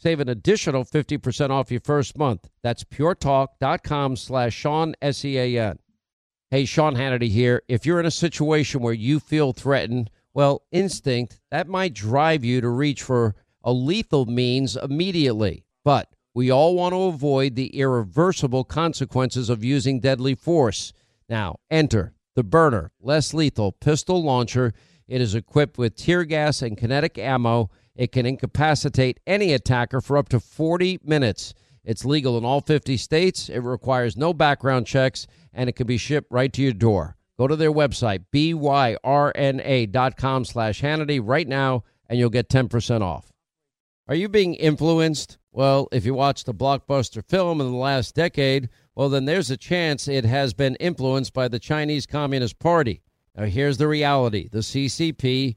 Save an additional 50% off your first month. That's puretalk.com slash Sean, S-E-A-N. Hey, Sean Hannity here. If you're in a situation where you feel threatened, well, instinct, that might drive you to reach for a lethal means immediately. But we all want to avoid the irreversible consequences of using deadly force. Now, enter the Byrna, less lethal pistol launcher. It is equipped with tear gas and kinetic ammo. It can incapacitate any attacker for up to 40 minutes. It's legal in all 50 states. It requires no background checks, and it can be shipped right to your door. Go to their website, byrna.com slash Hannity right now, and you'll get 10% off. Are you being influenced? Well, if you watched a blockbuster film in the last decade, well, then there's a chance it has been influenced by the Chinese Communist Party. Now, here's the reality the CCP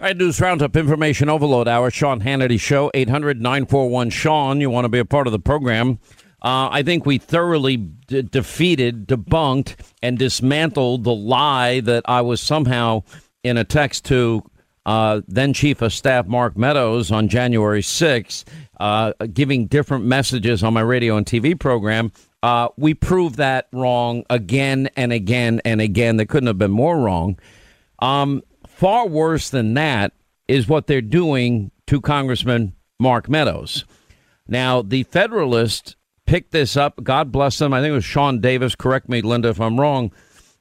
All right, News Roundup Information Overload Hour, Sean Hannity Show, 800-941-SEAN. You want to be a part of the program. Uh, I think we thoroughly defeated, debunked, and dismantled the lie that I was somehow in a text to uh, then Chief of Staff Mark Meadows on January 6th, uh, giving different messages on my radio and TV program. Uh, we proved that wrong again and again and again. They couldn't have been more wrong. Um, far worse than that is what they're doing to Congressman Mark Meadows. Now, the Federalist picked this up. God bless them. I think it was Sean Davis. Correct me, Linda, if I'm wrong.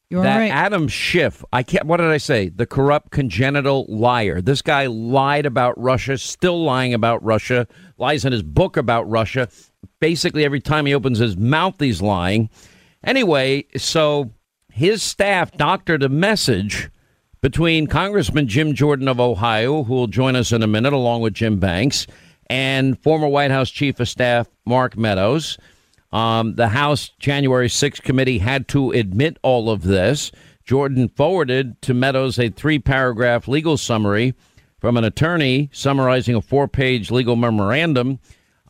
You're that right. Adam Schiff, I can't. What did I say? The corrupt, congenital liar. This guy lied about Russia. Still lying about Russia. Lies in his book about Russia. Basically, every time he opens his mouth, he's lying. Anyway, so his staff doctored a message between Congressman Jim Jordan of Ohio, who will join us in a minute, along with Jim Banks, and former White House Chief of Staff Mark Meadows. Um, the House January 6th committee had to admit all of this. Jordan forwarded to Meadows a three paragraph legal summary from an attorney summarizing a four page legal memorandum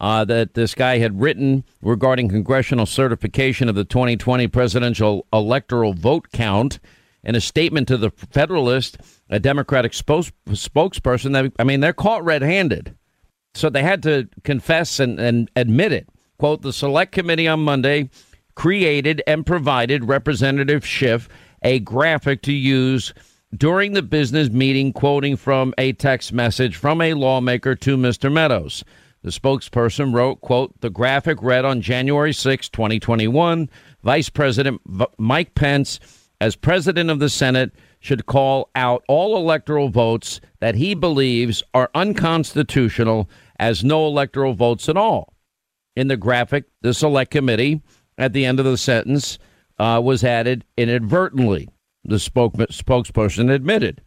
uh, that this guy had written regarding congressional certification of the 2020 presidential electoral vote count. In a statement to the Federalist, a Democratic spokes- spokesperson, that, I mean, they're caught red handed. So they had to confess and, and admit it. Quote, the select committee on Monday created and provided Representative Schiff a graphic to use during the business meeting, quoting from a text message from a lawmaker to Mr. Meadows. The spokesperson wrote, quote, the graphic read on January 6, 2021, Vice President Mike Pence, as president of the Senate, should call out all electoral votes that he believes are unconstitutional as no electoral votes at all. In the graphic, the select committee at the end of the sentence uh, was added inadvertently, the spoke- spokesperson admitted.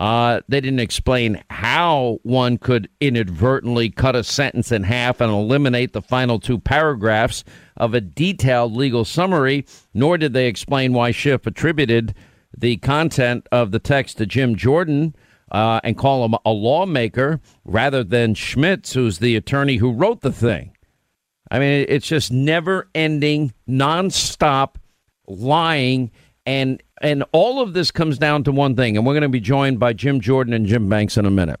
Uh, they didn't explain how one could inadvertently cut a sentence in half and eliminate the final two paragraphs of a detailed legal summary, nor did they explain why Schiff attributed the content of the text to Jim Jordan uh, and call him a lawmaker rather than Schmitz, who's the attorney who wrote the thing. I mean, it's just never ending, nonstop lying. And and all of this comes down to one thing, and we're going to be joined by Jim Jordan and Jim Banks in a minute.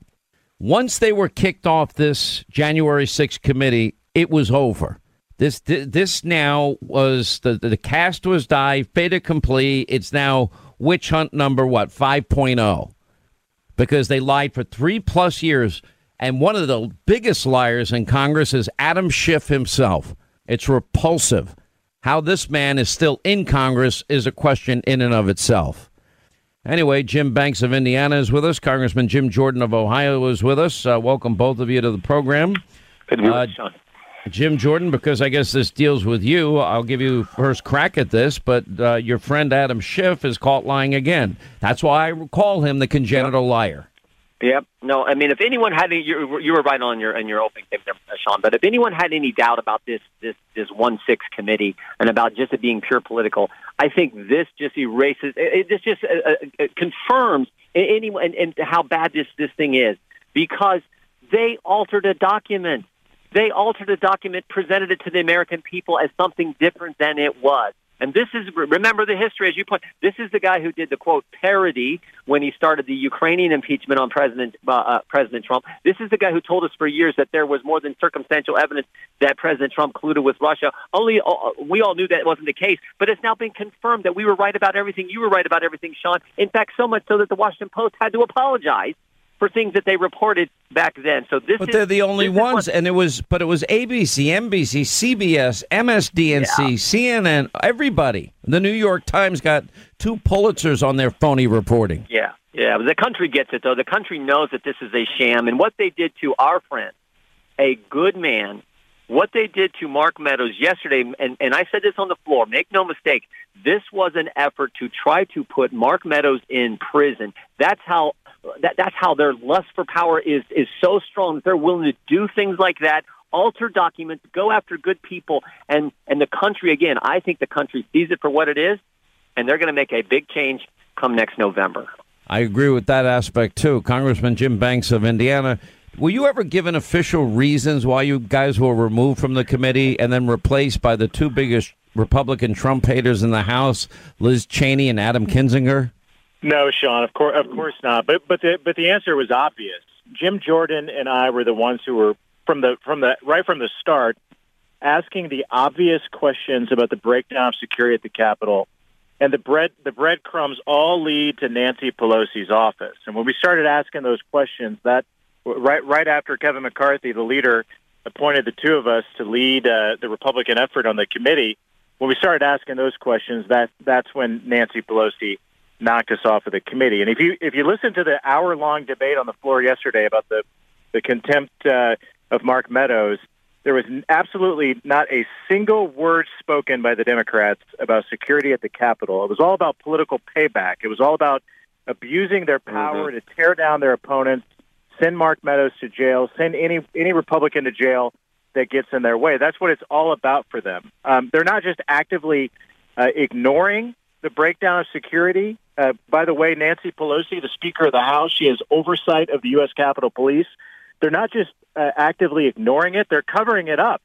Once they were kicked off this January 6th committee, it was over. This this now was the the cast was die, fait accompli. It's now witch hunt number what 5.0 because they lied for three plus years. And one of the biggest liars in Congress is Adam Schiff himself. It's repulsive. How this man is still in Congress is a question in and of itself. Anyway, Jim Banks of Indiana is with us. Congressman Jim Jordan of Ohio is with us. Uh, welcome both of you to the program. Good to be uh. Jim Jordan, because I guess this deals with you, I'll give you first crack at this, but uh, your friend Adam Schiff is caught lying again. That's why I call him the congenital liar. Yep. No, I mean, if anyone had any, you, you were right on your in your opening statement, there, Sean. But if anyone had any doubt about this this this one six committee and about just it being pure political, I think this just erases. It, this just uh, uh, confirms anyone and, and how bad this this thing is because they altered a document. They altered a document, presented it to the American people as something different than it was. And this is, remember the history, as you point, this is the guy who did the quote parody when he started the Ukrainian impeachment on President, uh, uh, President Trump. This is the guy who told us for years that there was more than circumstantial evidence that President Trump colluded with Russia. Only uh, we all knew that wasn't the case, but it's now been confirmed that we were right about everything. You were right about everything, Sean. In fact, so much so that the Washington Post had to apologize for things that they reported back then. So this, but is, they're the only ones, and it was, but it was ABC, NBC, CBS, MSDNC, yeah. CNN, everybody. The New York Times got two Pulitzers on their phony reporting. Yeah, yeah. The country gets it though. The country knows that this is a sham, and what they did to our friend, a good man. What they did to Mark Meadows yesterday, and, and I said this on the floor, make no mistake, this was an effort to try to put Mark Meadows in prison. That's how that that's how their lust for power is is so strong that they're willing to do things like that alter documents go after good people and and the country again i think the country sees it for what it is and they're going to make a big change come next november i agree with that aspect too congressman jim banks of indiana Were you ever given official reasons why you guys were removed from the committee and then replaced by the two biggest Republican Trump haters in the House, Liz Cheney and Adam Kinzinger? No, Sean, of course, of course not. But but the but the answer was obvious. Jim Jordan and I were the ones who were from the from the right from the start asking the obvious questions about the breakdown of security at the Capitol, and the bread the breadcrumbs all lead to Nancy Pelosi's office. And when we started asking those questions, that right right after Kevin McCarthy, the leader, appointed the two of us to lead uh, the Republican effort on the committee. When we started asking those questions, that that's when Nancy Pelosi knocked us off of the committee. And if you if you listen to the hour long debate on the floor yesterday about the the contempt uh, of Mark Meadows, there was absolutely not a single word spoken by the Democrats about security at the Capitol. It was all about political payback. It was all about abusing their power mm-hmm. to tear down their opponents, send Mark Meadows to jail, send any any Republican to jail that gets in their way. That's what it's all about for them. Um, they're not just actively uh, ignoring the breakdown of security. Uh, by the way, Nancy Pelosi, the Speaker of the House, she has oversight of the U.S. Capitol Police. They're not just uh, actively ignoring it, they're covering it up.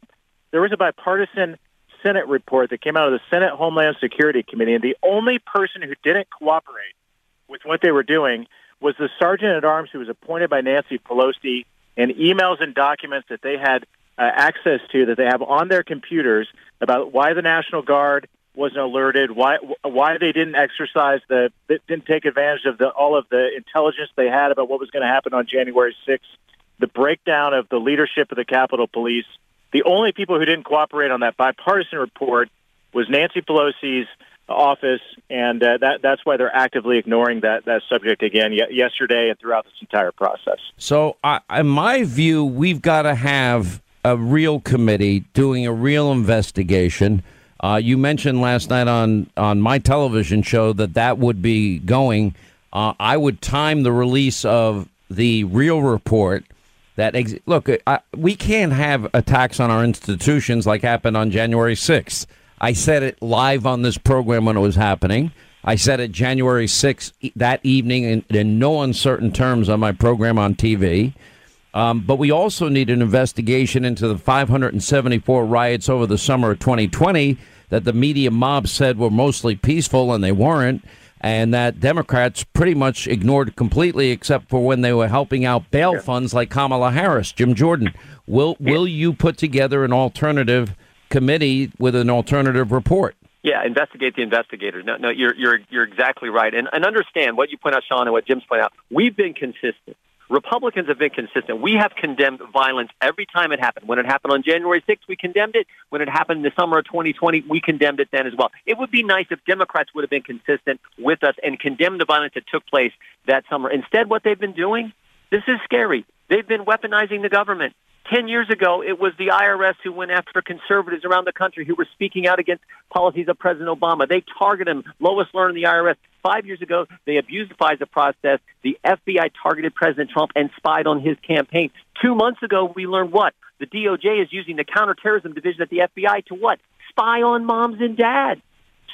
There was a bipartisan Senate report that came out of the Senate Homeland Security Committee, and the only person who didn't cooperate with what they were doing was the sergeant at arms who was appointed by Nancy Pelosi and emails and documents that they had uh, access to that they have on their computers about why the National Guard wasn't alerted, why why they didn't exercise the didn't take advantage of the all of the intelligence they had about what was going to happen on January 6th, the breakdown of the leadership of the Capitol Police. The only people who didn't cooperate on that bipartisan report was Nancy Pelosi's office, and uh, that that's why they're actively ignoring that that subject again y- yesterday and throughout this entire process. So, uh, in my view, we've got to have a real committee doing a real investigation uh, you mentioned last night on, on my television show that that would be going. Uh, I would time the release of the real report. That ex- look, I, we can't have attacks on our institutions like happened on January 6th. I said it live on this program when it was happening. I said it January 6th that evening in, in no uncertain terms on my program on TV. Um, but we also need an investigation into the 574 riots over the summer of 2020 that the media mob said were mostly peaceful and they weren't, and that Democrats pretty much ignored completely, except for when they were helping out bail funds like Kamala Harris. Jim Jordan, will will you put together an alternative committee with an alternative report? Yeah, investigate the investigators. No, no, you're you're you're exactly right, and and understand what you point out, Sean, and what Jim's point out. We've been consistent Republicans have been consistent. We have condemned violence every time it happened. When it happened on January 6th, we condemned it. When it happened in the summer of 2020, we condemned it then as well. It would be nice if Democrats would have been consistent with us and condemned the violence that took place that summer. Instead, what they've been doing, this is scary. They've been weaponizing the government. Ten years ago, it was the IRS who went after conservatives around the country who were speaking out against policies of President Obama. They targeted him. Lois Lerner in the IRS. Five years ago, they abused the FISA process. The FBI targeted President Trump and spied on his campaign. Two months ago, we learned what? The DOJ is using the counterterrorism division at the FBI to what? Spy on moms and dads.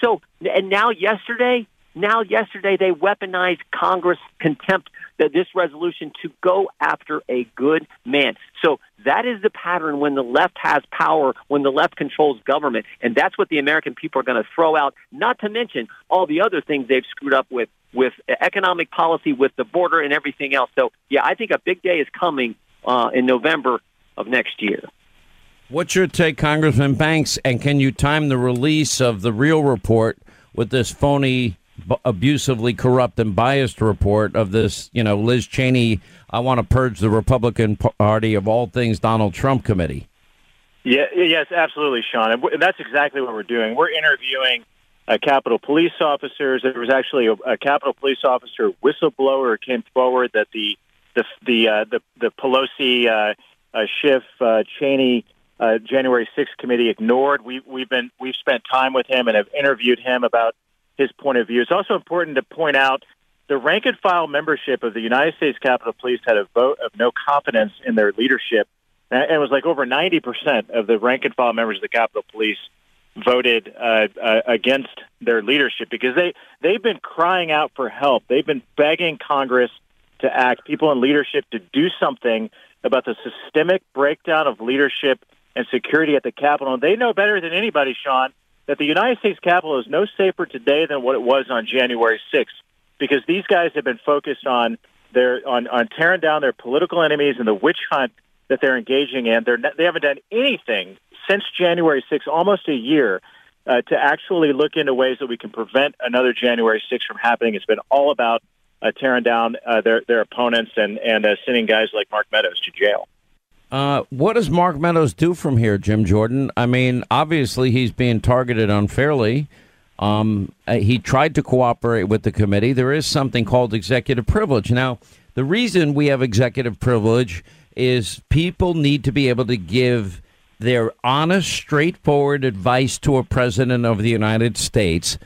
So, and now yesterday, now, yesterday, they weaponized Congress contempt that this resolution to go after a good man. So that is the pattern when the left has power, when the left controls government. And that's what the American people are going to throw out, not to mention all the other things they've screwed up with, with economic policy, with the border and everything else. So, yeah, I think a big day is coming uh, in November of next year. What's your take, Congressman Banks? And can you time the release of the real report with this phony abusively corrupt and biased report of this, you know, Liz Cheney, I want to purge the Republican Party of all things Donald Trump committee. Yeah, yes, absolutely, Sean. And that's exactly what we're doing. We're interviewing uh, Capitol police officers. There was actually a, a Capitol police officer whistleblower came forward that the the the uh, the, the Pelosi uh, uh, Schiff uh, Cheney uh, January 6th committee ignored. We, we've been we've spent time with him and have interviewed him about his point of view. It's also important to point out the rank and file membership of the United States Capitol Police had a vote of no confidence in their leadership. And it was like over 90% of the rank and file members of the Capitol Police voted uh, uh, against their leadership because they, they've been crying out for help. They've been begging Congress to act, people in leadership to do something about the systemic breakdown of leadership and security at the Capitol. And they know better than anybody, Sean, that the United States Capitol is no safer today than what it was on January 6th because these guys have been focused on their on, on tearing down their political enemies and the witch hunt that they're engaging in. They're they haven't done anything since January 6th, almost a year, uh, to actually look into ways that we can prevent another January 6th from happening. It's been all about uh, tearing down uh, their their opponents and and uh, sending guys like Mark Meadows to jail. Uh, what does Mark Meadows do from here, Jim Jordan? I mean, obviously he's being targeted unfairly. Um, uh, he tried to cooperate with the committee. There is something called executive privilege. Now, the reason we have executive privilege is people need to be able to give their honest, straightforward advice to a president of the United States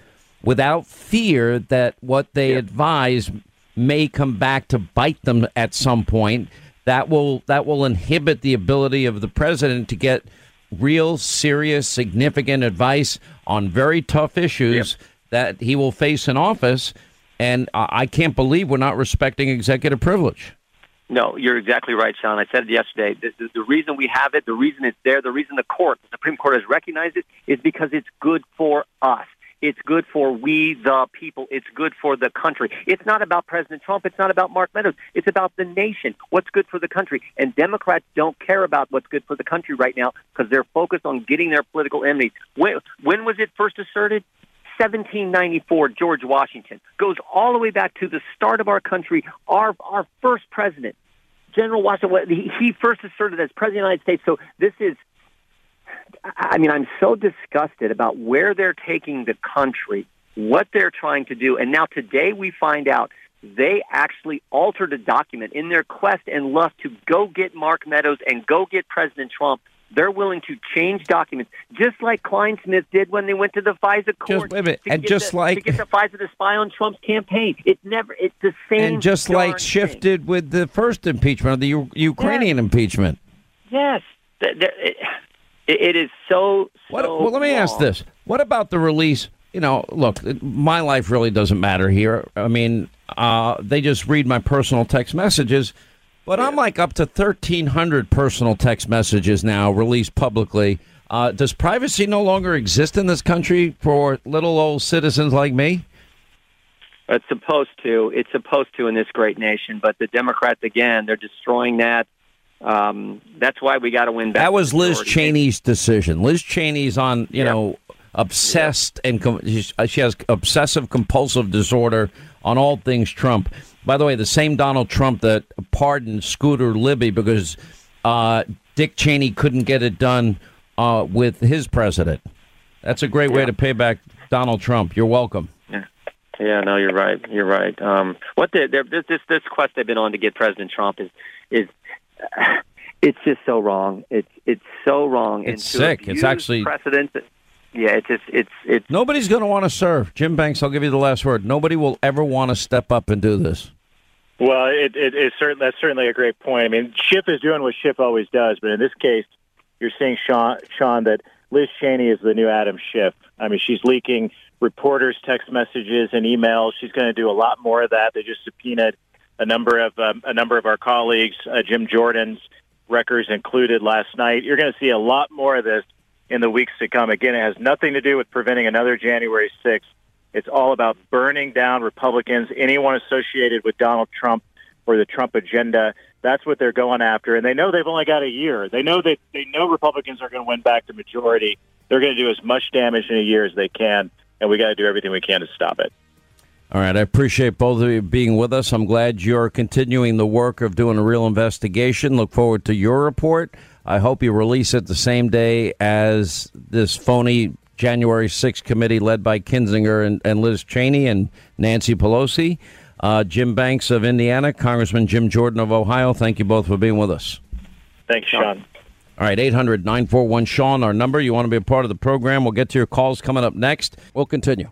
without fear that what they advise may come back to bite them at some point that will that will inhibit the ability of the president to get real, serious, significant advice on very tough issues yep. that he will face in office. And I can't believe we're not respecting executive privilege. No, you're exactly right, Sean. I said it yesterday. The, the, the, reason we have it, the reason it's there, the reason the court, the Supreme Court has recognized it, is because it's good for us. It's good for we, the people. It's good for the country. It's not about President Trump. It's not about Mark Meadows. It's about the nation. What's good for the country. And Democrats don't care about what's good for the country right now because they're focused on getting their political enemies. When, when was it first asserted? 1794, George Washington goes all the way back to the start of our country. Our our first president, General Washington, he, first asserted as president of the United States. So this is I mean, I'm so disgusted about where they're taking the country, what they're trying to do. And now today we find out they actually altered a document in their quest and lust to go get Mark Meadows and go get President Trump. They're willing to change documents, just like Clinesmith did when they went to the FISA court. Just, and just the, like to get the FISA to spy on Trump's campaign. It's never. It's the same. And just like Schiff did thing. with the first impeachment, of the U- Ukrainian yes. impeachment. Yes. The, the, it, it, it is so. so what, well, let me wrong. ask this: What about the release? You know, look, my life really doesn't matter here. I mean, uh, they just read my personal text messages, but yeah. I'm like up to 1,300 personal text messages now released publicly. Uh, does privacy no longer exist in this country for little old citizens like me? It's supposed to. It's supposed to in this great nation, but the Democrats again, they're destroying that. Um, that's why we got to win back. That was Liz Cheney's decision. Liz Cheney's on, you yep. know, obsessed and com- she has obsessive compulsive disorder on all things Trump. By the way, the same Donald Trump that pardoned Scooter Libby because uh, Dick Cheney couldn't get it done uh, with his president. That's a great yeah. way to pay back Donald Trump. You're welcome. Yeah, yeah, no, you're right. You're right. Um, what the, this this this quest they've been on to get President Trump is is. It's just so wrong. It's it's so wrong. It's sick. It's actually precedent. Yeah, it's just it's it's. Nobody's going to want to serve. Jim Banks, I'll give you the last word. Nobody will ever want to step up and do this. Well, it, it, it's certain that's certainly a great point. I mean, Schiff is doing what Schiff always does, but in this case, you're seeing Sean, Sean that Liz Cheney is the new Adam Schiff. I mean, she's leaking reporters' text messages and emails. She's going to do a lot more of that. They just subpoenaed a number of um, a number of our colleagues, uh, Jim Jordan's records included last night. You're going to see a lot more of this in the weeks to come. Again, it has nothing to do with preventing another January 6th. It's all about burning down Republicans, anyone associated with Donald Trump or the Trump agenda. That's what they're going after, and they know they've only got a year. They know that they know Republicans are going to win back the majority. They're going to do as much damage in a year as they can, and we got to do everything we can to stop it. All right, I appreciate both of you being with us. I'm glad you're continuing the work of doing a real investigation. Look forward to your report. I hope you release it the same day as this phony January 6th committee led by Kinzinger and, and Liz Cheney and Nancy Pelosi. Uh, Jim Banks of Indiana, Congressman Jim Jordan of Ohio, thank you both for being with us. Thanks, Sean. All right, 800 941 Sean, our number. You want to be a part of the program? We'll get to your calls coming up next. We'll continue.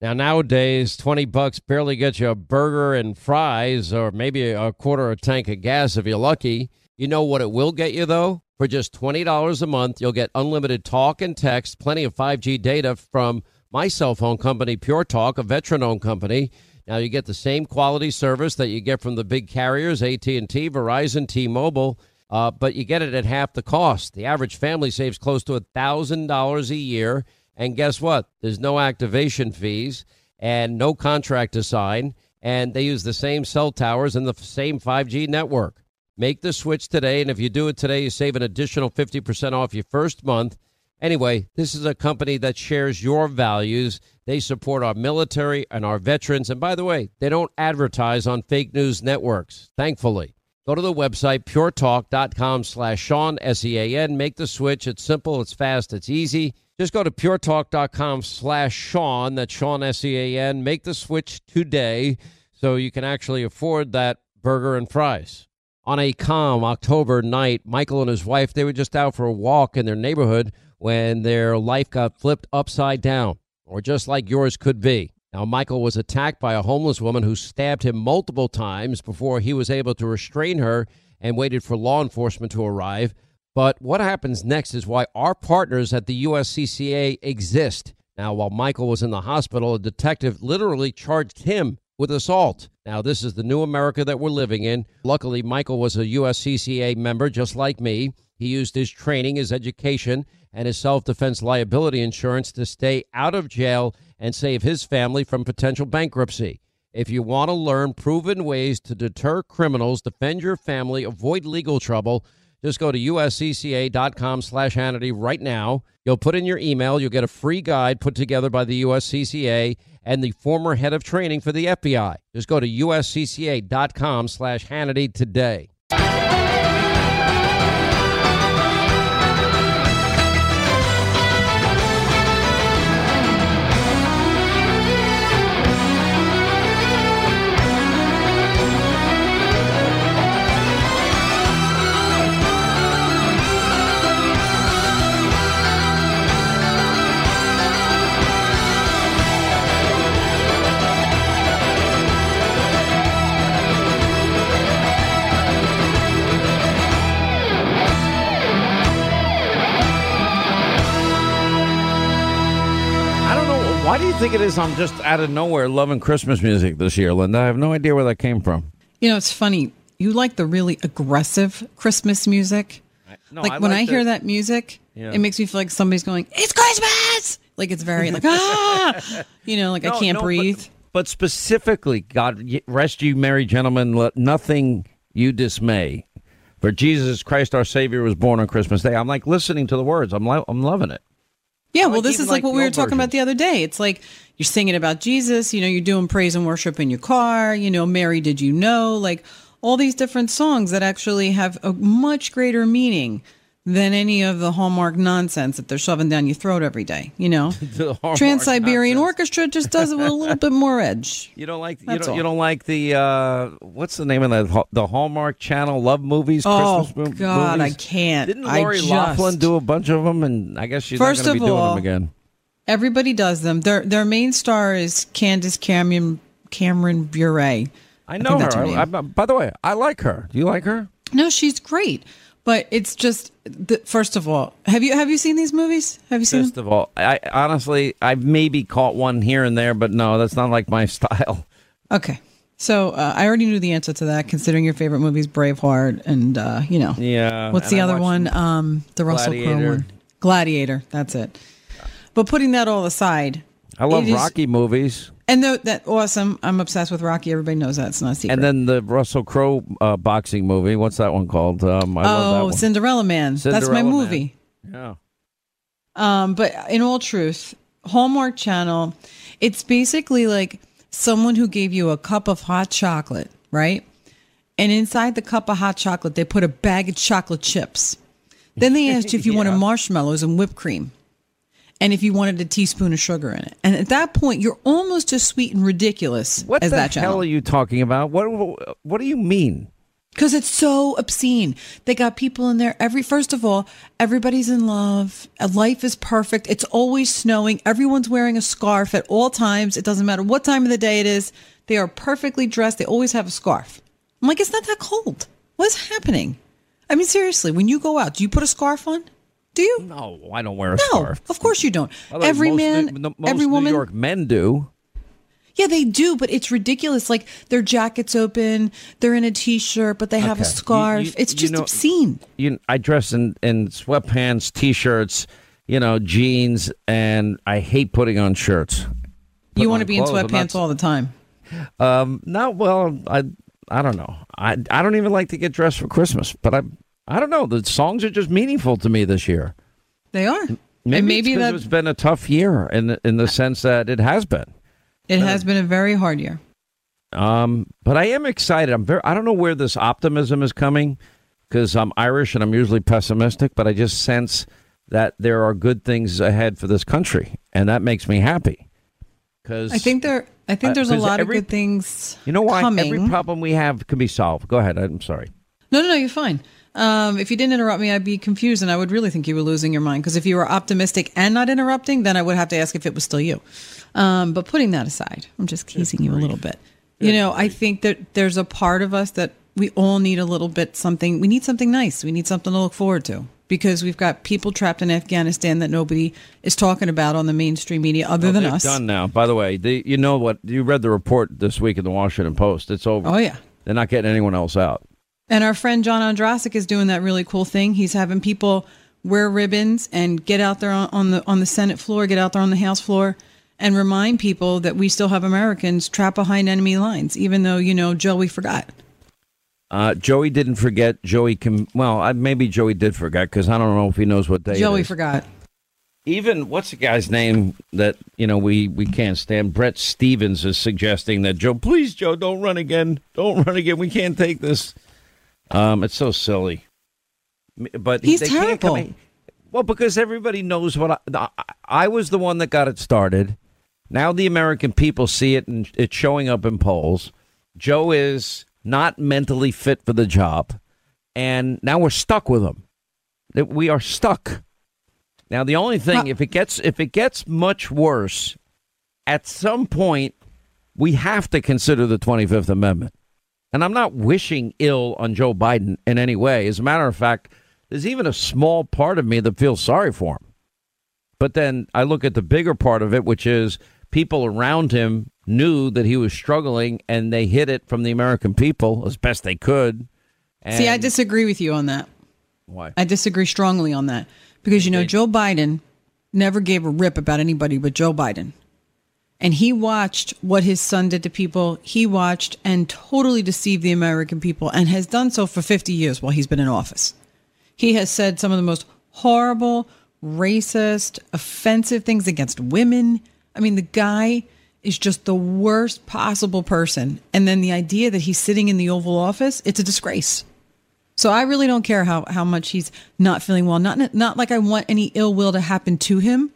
Now nowadays, twenty bucks barely gets you a burger and fries, or maybe a quarter of a tank of gas if you're lucky. You know what it will get you though? For just twenty dollars a month, you'll get unlimited talk and text, plenty of five G data from my cell phone company, Pure Talk, a veteran-owned company. Now you get the same quality service that you get from the big carriers, AT and T, Verizon, T-Mobile. Uh, but you get it at half the cost. The average family saves close to a thousand dollars a year and guess what? There's no activation fees and no contract to sign. And they use the same cell towers and the same 5G network. Make the switch today. And if you do it today, you save an additional 50% off your first month. Anyway, this is a company that shares your values. They support our military and our veterans. And by the way, they don't advertise on fake news networks, thankfully. Go to the website, puretalk.com slash Sean, S-E-A-N. Make the switch. It's simple, it's fast, it's easy. Just go to puretalk.com slash Sean, that's Sean, S-E-A-N. Make the switch today so you can actually afford that burger and fries. On a calm October night, Michael and his wife, they were just out for a walk in their neighborhood when their life got flipped upside down, or just like yours could be. Now, Michael was attacked by a homeless woman who stabbed him multiple times before he was able to restrain her and waited for law enforcement to arrive. But what happens next is why our partners at the USCCA exist. Now, while Michael was in the hospital, a detective literally charged him with assault. Now, this is the new America that we're living in. Luckily, Michael was a USCCA member just like me. He used his training, his education, and his self defense liability insurance to stay out of jail and save his family from potential bankruptcy. If you want to learn proven ways to deter criminals, defend your family, avoid legal trouble, just go to uscca.com slash Hannity right now. You'll put in your email. You'll get a free guide put together by the USCCA and the former head of training for the FBI. Just go to uscca.com slash Hannity today. You think it is? I'm just out of nowhere loving Christmas music this year, Linda. I have no idea where that came from. You know, it's funny. You like the really aggressive Christmas music. No, like I when I the- hear that music, Yeah. it makes me feel like somebody's going, "It's Christmas!" Like it's very like ah, you know, like I can't no, breathe. But, specifically, God rest you, merry gentlemen. Let nothing you dismay. For Jesus Christ, our Savior, was born on Christmas Day. I'm like listening to the words. I'm lo- I'm loving it. Yeah, well, this is like like what we were talking about the other day. It's like you're singing about Jesus, you know, you're doing praise and worship in your car, you know, Mary, did you know? Like all these different songs that actually have a much greater meaning than any of the Hallmark nonsense that they're shoving down your throat every day, you know? Trans Siberian. Orchestra just does it with a little bit more edge. You don't like you don't, you don't like the uh, what's the name of that the Hallmark Channel love movies? Oh, Christmas God, I can't. Didn't I Lori just- Laughlin do a bunch of them? And I guess she's First not going to of be doing all, them again. Everybody does them. Their their main star is Candace Cameron Cameron Bure. I know that's her. her. I, I- by the way, I like her. Do you like her? No, she's great, but it's just the, first of all, have you have you seen these movies? Have you seen First them? of all, I honestly I've maybe caught one here and there, but no, that's not like my style. Okay, so uh, I already knew the answer to that, considering your favorite movies, Braveheart, and uh, you know, Yeah. what's the I other one? Um, the Russell Crowe Gladiator. one, Gladiator. That's it. But putting that all aside, I love it is- Rocky movies, and the, that awesome. I'm obsessed with Rocky. Everybody knows that. It's not a secret. and then the Russell Crowe uh, boxing movie. What's that one called? Um, I love that oh. Cinderella Man. That's my Cinderella Man. movie. yeah. Um, but in all truth, Hallmark Channel, it's basically like someone who gave you a cup of hot chocolate, right? And inside the cup of hot chocolate, they put a bag of chocolate chips. Then they asked you if you wanted marshmallows and whipped cream, and if you wanted a teaspoon of sugar in it. And at that point, you're almost as sweet and ridiculous What as that channel. What the hell are you talking about? What What do you mean? Because it's so obscene. They got people in there. Every first of all, everybody's in love. Uh, Life is perfect. It's always snowing. Everyone's wearing a scarf at all times. It doesn't matter what time of the day it is. They are perfectly dressed. They always have a scarf. I'm like, it's not that cold. What's happening? I mean, seriously, when you go out, do you put a scarf on? Do you? No, I don't wear a No, scarf. No, of course you don't. Way, Every man, New, the- most every New woman. York men do. Yeah, they do, but it's ridiculous. Like their jackets open, they're in a t-shirt, but they have a Okay. You- scarf. you- it's you just know- obscene. You, I dress in in sweatpants, t-shirts, you know, jeans, and I hate putting on shirts. You want to be in clothes, not sweatpants all the time. Um, no, well, I I don't know. I I don't even like to get dressed for Christmas, but I I don't know. The songs are just meaningful to me this year. They are. Maybe, and maybe it's that it's been a tough year in in the sense that it has been. it has been a very hard year. Um, but I am excited. I'm very. I don't know where this optimism is coming because I'm Irish and I'm usually pessimistic, but I just sense that there are good things ahead for this country, and that makes me happy. Because I think there. I think Uh, there's a 'cause lot every- of good things. you know why coming. every problem we have can be solved. Go ahead. I'm sorry. No, no, no. You're fine. Um, if you didn't interrupt me, I'd be confused, and I would really think you were losing your mind. Because if you were optimistic and not interrupting, then I would have to ask if it was still you. Um, but putting that aside, I'm just teasing you a little bit. You know, I think that there's a part of us that we all need a little bit something. We need something nice. We need something to look forward to because we've got people trapped in Afghanistan that nobody is talking about on the mainstream media other than us. done now. By the way, the, you know what? You read the report this week in the Washington Post. It's over. Oh yeah. They're not getting anyone else out. And our friend John Andrasik is doing that really cool thing. He's having people wear ribbons and get out there on, on the on the Senate floor, get out there on the House floor, and remind people that we still have Americans trapped behind enemy lines, even though you know Joey forgot. Uh, Joey didn't forget. Joey can. Well, I, maybe Joey did forget because I don't know if he knows what day. Joey is. forgot. Even what's the guy's name that you know we we can't stand? Bret Stephens is suggesting that Joe, please, Joe, don't run again. Don't run again. We can't take this. Um, it's so silly. But He's they can't come terrible. Well, because everybody knows what I, I, I was the one that got it started. Now the American people see it and it's showing up in polls. Joe is not mentally fit for the job, and now we're stuck with him. That we are stuck. Now the only thing, Huh. if it gets if it gets much worse, at some point we have to consider the Twenty Fifth Amendment. And I'm not wishing ill on Joe Biden in any way. As a matter of fact, there's even a small part of me that feels sorry for him. But then I look at the bigger part of it, which is people around him knew that he was struggling and they hid it from the American people as best they could. And See, I disagree with you on that. Why? I disagree strongly on that because you know Joe Biden never gave a rip about anybody but Joe Biden. And he watched what his son did to people. He watched and totally deceived the American people and has done so for 50 years while he's been in office. He has said some of the most horrible, racist, offensive things against women. I mean, the guy is just the worst possible person. And then the idea that he's sitting in the Oval Office, it's a disgrace. So I really don't care how, how much he's not feeling well. Not not like I want any ill will to happen to him,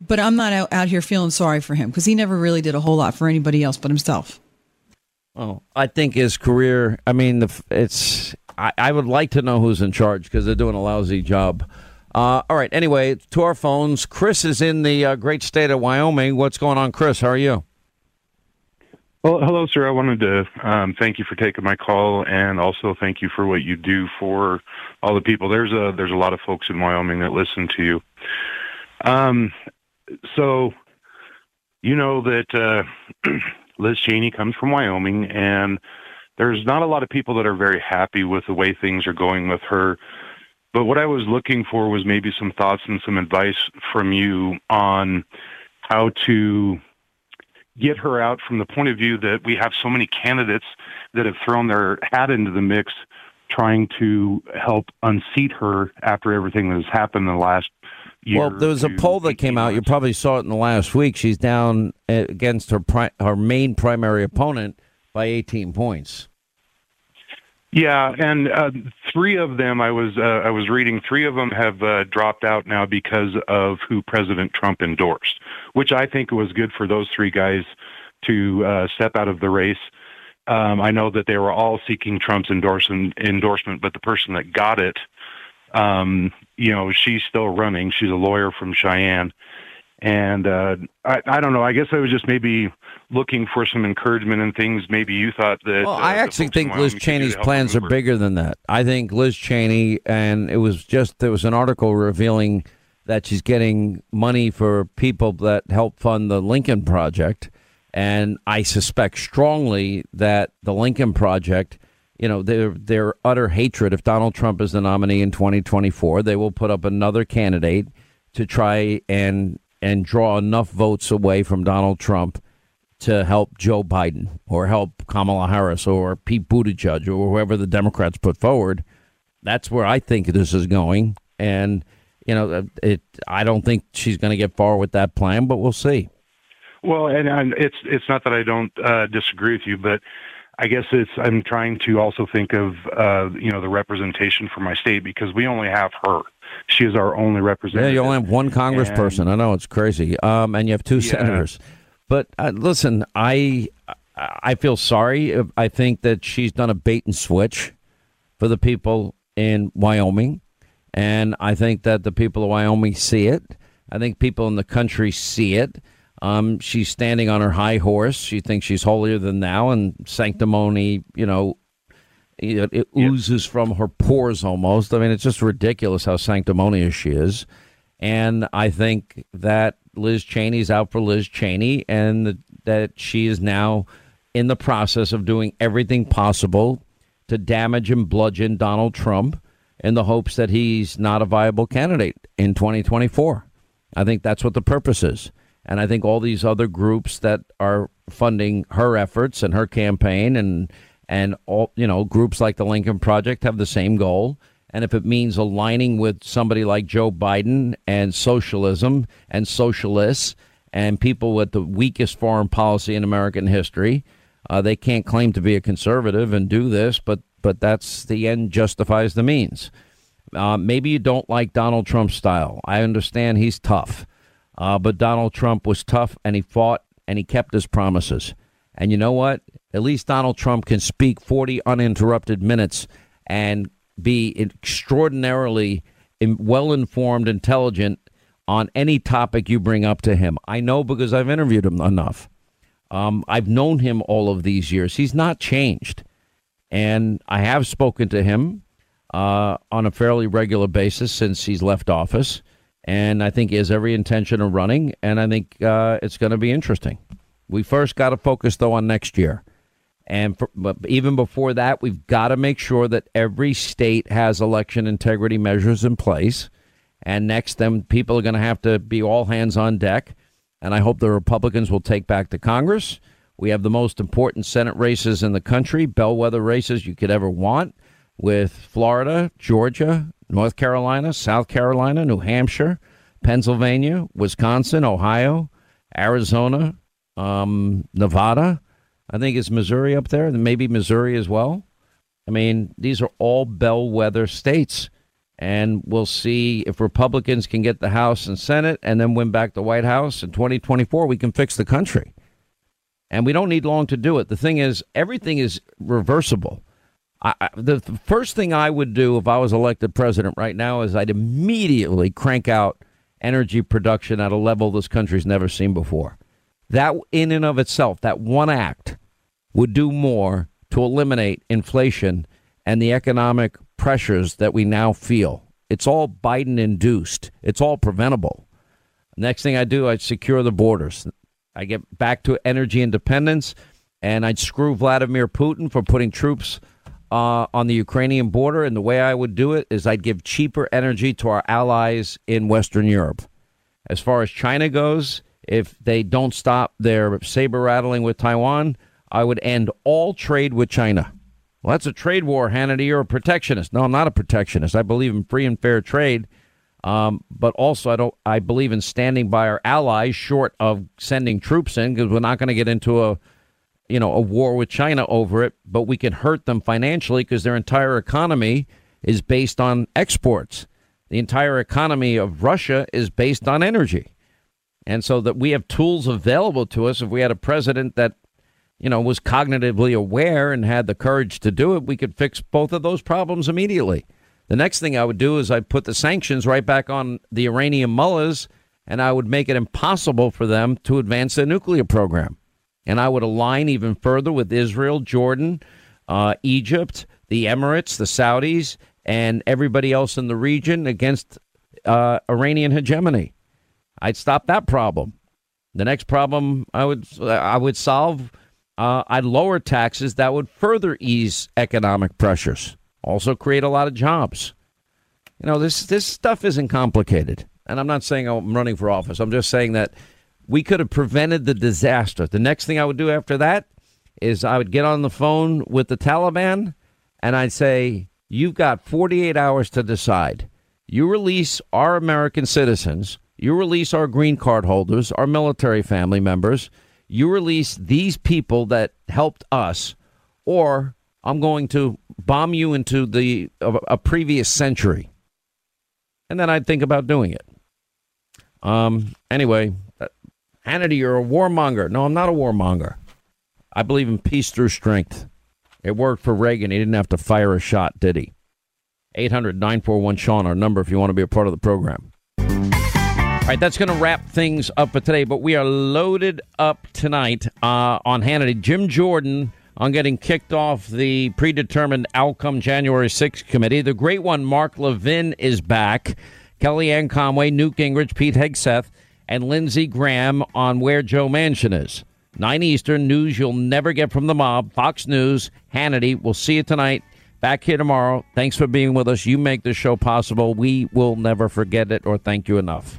but I'm not out, out here feeling sorry for him because he never really did a whole lot for anybody else but himself. Oh, I think his career. I mean, the, it's. I, I would like to know who's in charge because they're doing a lousy job. Uh, all right. Anyway, to our phones. Chris is in the uh, great state of Wyoming. What's going on, Chris? How are you? Well, hello, sir. I wanted to um, thank you for taking my call, and also thank you for what you do for all the people. There's a there's a lot of folks in Wyoming that listen to you. Um, so you know that uh, Liz Cheney comes from Wyoming, and there's not a lot of people that are very happy with the way things are going with her. But what I was looking for was maybe some thoughts and some advice from you on how to get her out from the point of view that we have so many candidates that have thrown their hat into the mix trying to help unseat her after everything that has happened in the last. Well, there was a poll that came out. You probably saw it in the last week. She's down against her pri- her main primary opponent by 18 points. Yeah, and uh, three of them I was uh, I was reading. Three of them have uh, dropped out now because of who President Trump endorsed, which I think was good for those three guys to uh, step out of the race. Um, I know that they were all seeking Trump's endorsement, endorsement, but the person that got it, um, you know, she's still running. She's a lawyer from Cheyenne, and uh, I, I don't know. I guess I was just maybe looking for some encouragement and things. Maybe you thought that. Well, uh, I actually think Liz could do to Cheney's plans are bigger than that. I think Liz Cheney, and it was just there was an article revealing that she's getting money for people that help fund the Lincoln Project, and I suspect strongly that the Lincoln Project. You know, their their utter hatred. If Donald Trump is the nominee in 2024, they will put up another candidate to try and and draw enough votes away from Donald Trump to help Joe Biden or help Kamala Harris or Pete Buttigieg or whoever the Democrats put forward. That's where I think this is going, and you know, it. I don't think she's going to get far with that plan, but we'll see. Well, and, and it's it's not that I don't uh, disagree with you, but I guess it's I'm trying to also think of uh, you know the representation for my state because we only have her. She is our only representative. Yeah, you only have one congressperson. I know it's crazy. Um, and you have two Yeah. senators. But uh, listen, I I feel sorry. I think that she's done a bait and switch for the people in Wyoming, and I think that the people of Wyoming see it. I think people in the country see it. Um, she's standing on her high horse. She thinks she's holier than thou, and sanctimony, you know, it, it oozes from her pores almost. I mean, it's just ridiculous how sanctimonious she is. And I think that Liz Cheney's out for Liz Cheney, and that- that she is now in the process of doing everything possible to damage and bludgeon Donald Trump in the hopes that he's not a viable candidate in 2024. I think that's what the purpose is. And I think all these other groups that are funding her efforts and her campaign and and all you know groups like the Lincoln Project have the same goal. And if it means aligning with somebody like Joe Biden and socialism and socialists and people with the weakest foreign policy in American history, uh, they can't claim to be a conservative and do this, but but that's the end justifies the means. Uh, maybe you don't like Donald Trump's style. I understand he's tough, uh, but Donald Trump was tough and he fought and he kept his promises. And you know what? At least Donald Trump can speak 40 uninterrupted minutes and be extraordinarily well informed, intelligent on any topic you bring up to him. I know because I've interviewed him enough. Um, I've known him all of these years. He's not changed. And I have spoken to him uh, on a fairly regular basis since he's left office. And I think he has every intention of running. And I think uh, it's going to be interesting. We first got to focus though on next year, and for, but even before that, we've got to make sure that every state has election integrity measures in place. And next, then people are going to have to be all hands on deck. And I hope the Republicans will take back the Congress. We have the most important Senate races in the country, bellwether races you could ever want, with Florida, Georgia, North Carolina, South Carolina, New Hampshire, Pennsylvania, Wisconsin, Ohio, Arizona, um, Nevada. I think it's Missouri up there, and maybe Missouri as well. I mean, these are all bellwether states. And we'll see if Republicans can get the House and Senate and then win back the White House in 2024. We can fix the country. And we don't need long to do it. The thing is, everything is reversible. I, the, first thing I would do if I was elected president right now is I'd immediately crank out energy production at a level this country's never seen before. That, in and of itself, that one act would do more to eliminate inflation and the economic pressures that we now feel. It's all Biden induced, it's all preventable. Next thing I do, I'd secure the borders. I get back to energy independence, and I'd screw Vladimir Putin for putting troops uh, on the Ukrainian border. And the way I would do it is I'd give cheaper energy to our allies in Western Europe. As far as China goes, if they don't stop their saber rattling with Taiwan, I would end all trade with China. Well, that's a trade war, Hannity. You're a protectionist. No, I'm not a protectionist. I believe in free and fair trade. Um, but also, I don't. I believe in standing by our allies, short of sending troops in, because we're not going to get into a, you know, a war with China over it. But we can hurt them financially because their entire economy is based on exports. The entire economy of Russia is based on energy, and so that we have tools available to us. If we had a president that, you know, was cognitively aware and had the courage to do it, we could fix both of those problems immediately. The next thing I would do is I'd put the sanctions right back on the Iranian mullahs and I would make it impossible for them to advance their nuclear program. And I would align even further with Israel, Jordan, uh, Egypt, the Emirates, the Saudis, and everybody else in the region against uh, Iranian hegemony. I'd stop that problem. The next problem I would I would solve. Uh, I'd lower taxes that would further ease economic pressures also create a lot of jobs. You know, this this stuff isn't complicated. And I'm not saying I'm running for office. I'm just saying that we could have prevented the disaster. The next thing I would do after that is I would get on the phone with the Taliban and I'd say, You've got 48 hours to decide. You release our American citizens, you release our green card holders, our military family members, you release these people that helped us, or I'm going to bomb you into the a, a previous century, and then I'd think about doing it. Um. Anyway, Hannity, you're a warmonger. No, I'm not a warmonger. I believe in peace through strength. It worked for Reagan. He didn't have to fire a shot, did he? 800 941 Sean, our number if you want to be a part of the program. All right, that's going to wrap things up for today, but we are loaded up tonight uh, on Hannity. Jim Jordan on getting kicked off the predetermined outcome January 6th committee. The great one, Mark Levin, is back. Kellyanne Conway, Newt Gingrich, Pete Hegseth, and Lindsey Graham on where Joe Manchin is. 9 Eastern, news you'll never get from the mob. Fox News, Hannity. We'll see you tonight. Back here tomorrow. Thanks for being with us. You make this show possible. We will never forget it or thank you enough.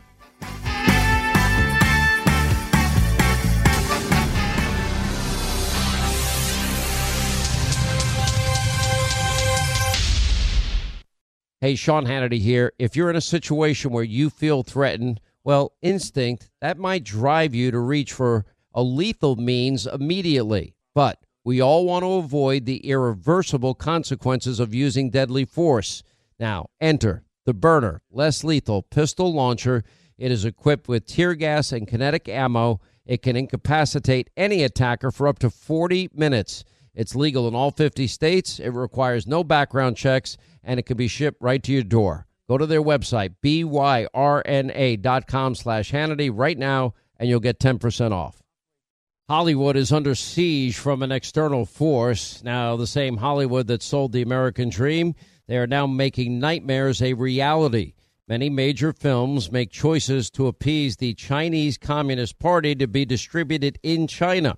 Hey, Sean Hannity here. If you're in a situation where you feel threatened, well, instinct, that might drive you to reach for a lethal means immediately. But we all want to avoid the irreversible consequences of using deadly force. Now, enter the Byrna, less lethal pistol launcher. It is equipped with tear gas and kinetic ammo. It can incapacitate any attacker for up to 40 minutes. It's legal in all 50 states. It requires no background checks and it can be shipped right to your door. Go to their website, byrna.com slash Hannity right now, and you'll get 10% off. Hollywood is under siege from an external force. Now, the same Hollywood that sold the American dream, they are now making nightmares a reality. Many major films make choices to appease the Chinese Communist Party to be distributed in China.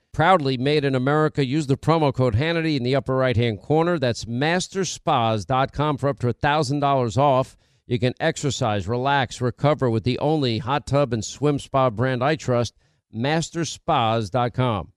Proudly made in America. Use the promo code Hannity in the upper right hand corner. That's masterspas.com for up to $1,000 off. You can exercise, relax, recover with the only hot tub and swim spa brand I trust, masterspas.com.